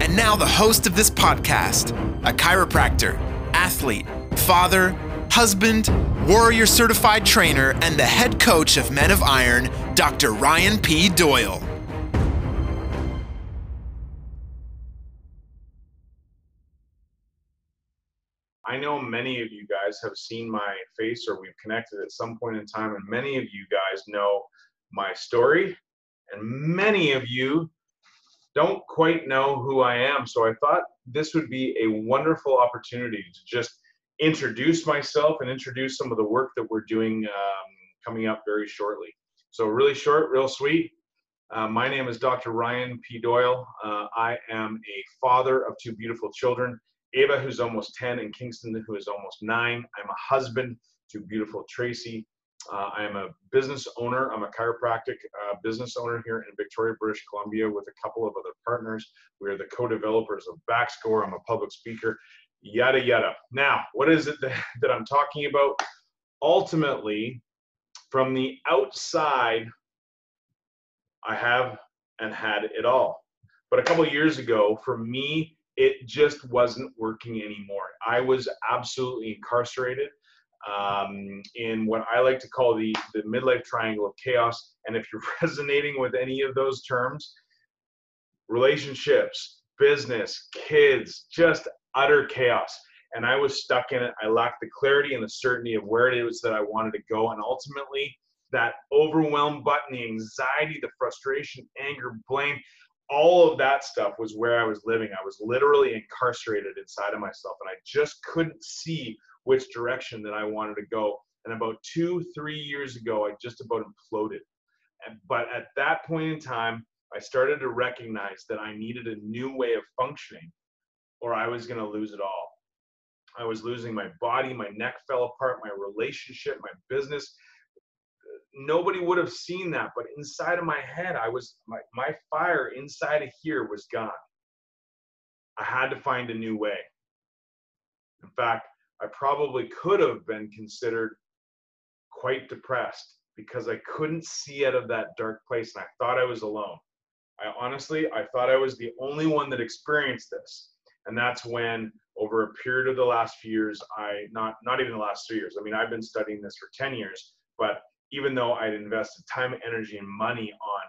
And now, the host of this podcast, a chiropractor, athlete, father, husband, warrior certified trainer, and the head coach of Men of Iron, Dr. Ryan P. Doyle. I know many of you guys have seen my face or we've connected at some point in time, and many of you guys know my story, and many of you don't quite know who I am. So I thought this would be a wonderful opportunity to just introduce myself and introduce some of the work that we're doing um, coming up very shortly. So, really short, real sweet. Uh, my name is Dr. Ryan P. Doyle. Uh, I am a father of two beautiful children Ava, who's almost 10, and Kingston, who is almost nine. I'm a husband to beautiful Tracy. Uh, I am a business owner. I'm a chiropractic uh, business owner here in Victoria, British Columbia, with a couple of other partners. We are the co developers of Backscore. I'm a public speaker, yada, yada. Now, what is it that, that I'm talking about? Ultimately, from the outside, I have and had it all. But a couple years ago, for me, it just wasn't working anymore. I was absolutely incarcerated um, in what I like to call the, the midlife triangle of chaos. And if you're resonating with any of those terms, relationships, business, kids, just utter chaos. And I was stuck in it. I lacked the clarity and the certainty of where it was that I wanted to go. And ultimately, that overwhelm button, the anxiety, the frustration, anger, blame, all of that stuff was where I was living. I was literally incarcerated inside of myself, and I just couldn't see which direction that I wanted to go. And about two, three years ago, I just about imploded. But at that point in time, I started to recognize that I needed a new way of functioning, or I was going to lose it all. I was losing my body, my neck fell apart, my relationship, my business nobody would have seen that but inside of my head i was my, my fire inside of here was gone i had to find a new way in fact i probably could have been considered quite depressed because i couldn't see out of that dark place and i thought i was alone i honestly i thought i was the only one that experienced this and that's when over a period of the last few years i not not even the last three years i mean i've been studying this for 10 years but even though I'd invested time, energy, and money on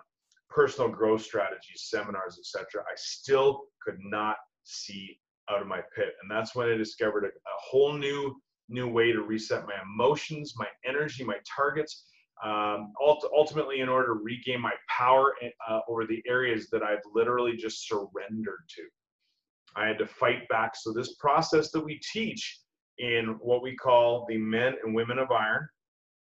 personal growth strategies, seminars, etc., I still could not see out of my pit. And that's when I discovered a, a whole new new way to reset my emotions, my energy, my targets. Um, ultimately, in order to regain my power uh, over the areas that I've literally just surrendered to, I had to fight back. So, this process that we teach in what we call the men and women of iron,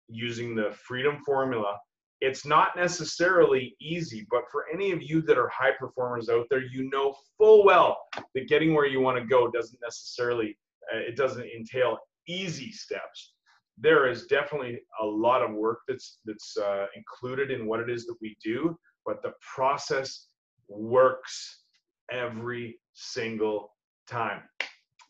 using the freedom formula it's not necessarily easy but for any of you that are high performers out there you know full well that getting where you want to go doesn't necessarily uh, it doesn't entail easy steps. There is definitely a lot of work that's that's uh, included in what it is that we do but the process works every single time.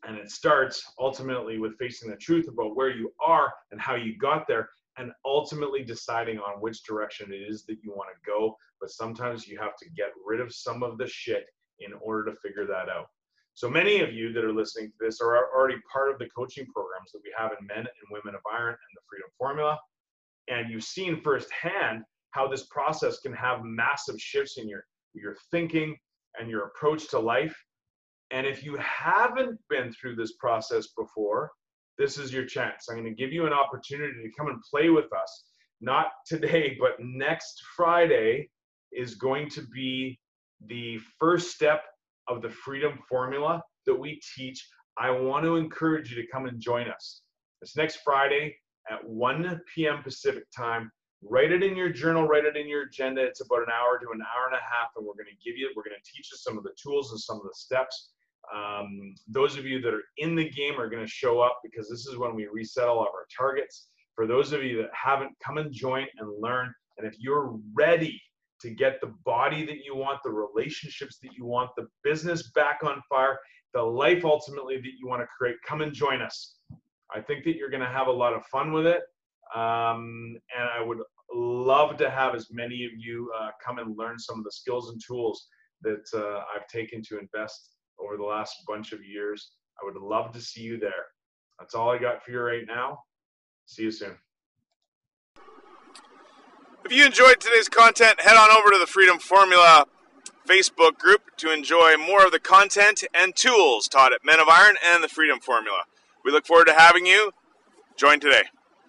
And it starts ultimately with facing the truth about where you are and how you got there and ultimately deciding on which direction it is that you want to go. But sometimes you have to get rid of some of the shit in order to figure that out. So many of you that are listening to this are already part of the coaching programs that we have in Men and Women of Iron and the Freedom Formula. And you've seen firsthand how this process can have massive shifts in your, your thinking and your approach to life. And if you haven't been through this process before, this is your chance. I'm going to give you an opportunity to come and play with us. Not today, but next Friday is going to be the first step of the freedom formula that we teach. I want to encourage you to come and join us. It's next Friday at 1 p.m. Pacific time. Write it in your journal, write it in your agenda. It's about an hour to an hour and a half, and we're going to give you, we're going to teach you some of the tools and some of the steps Um, those of you that are in the game are going to show up because this is when we reset all of our targets. For those of you that haven't, come and join and learn. And if you're ready to get the body that you want, the relationships that you want, the business back on fire, the life ultimately that you want to create, come and join us. I think that you're going to have a lot of fun with it. Um, and I would love to have as many of you uh, come and learn some of the skills and tools that uh, I've taken to invest over the last bunch of years. I would love to see you there. That's all I got for you right now. See you soon. If you enjoyed today's content, head on over to the Freedom Formula Facebook group to enjoy more of the content and tools taught at Men of Iron and the Freedom Formula. We look forward to having you. Join today.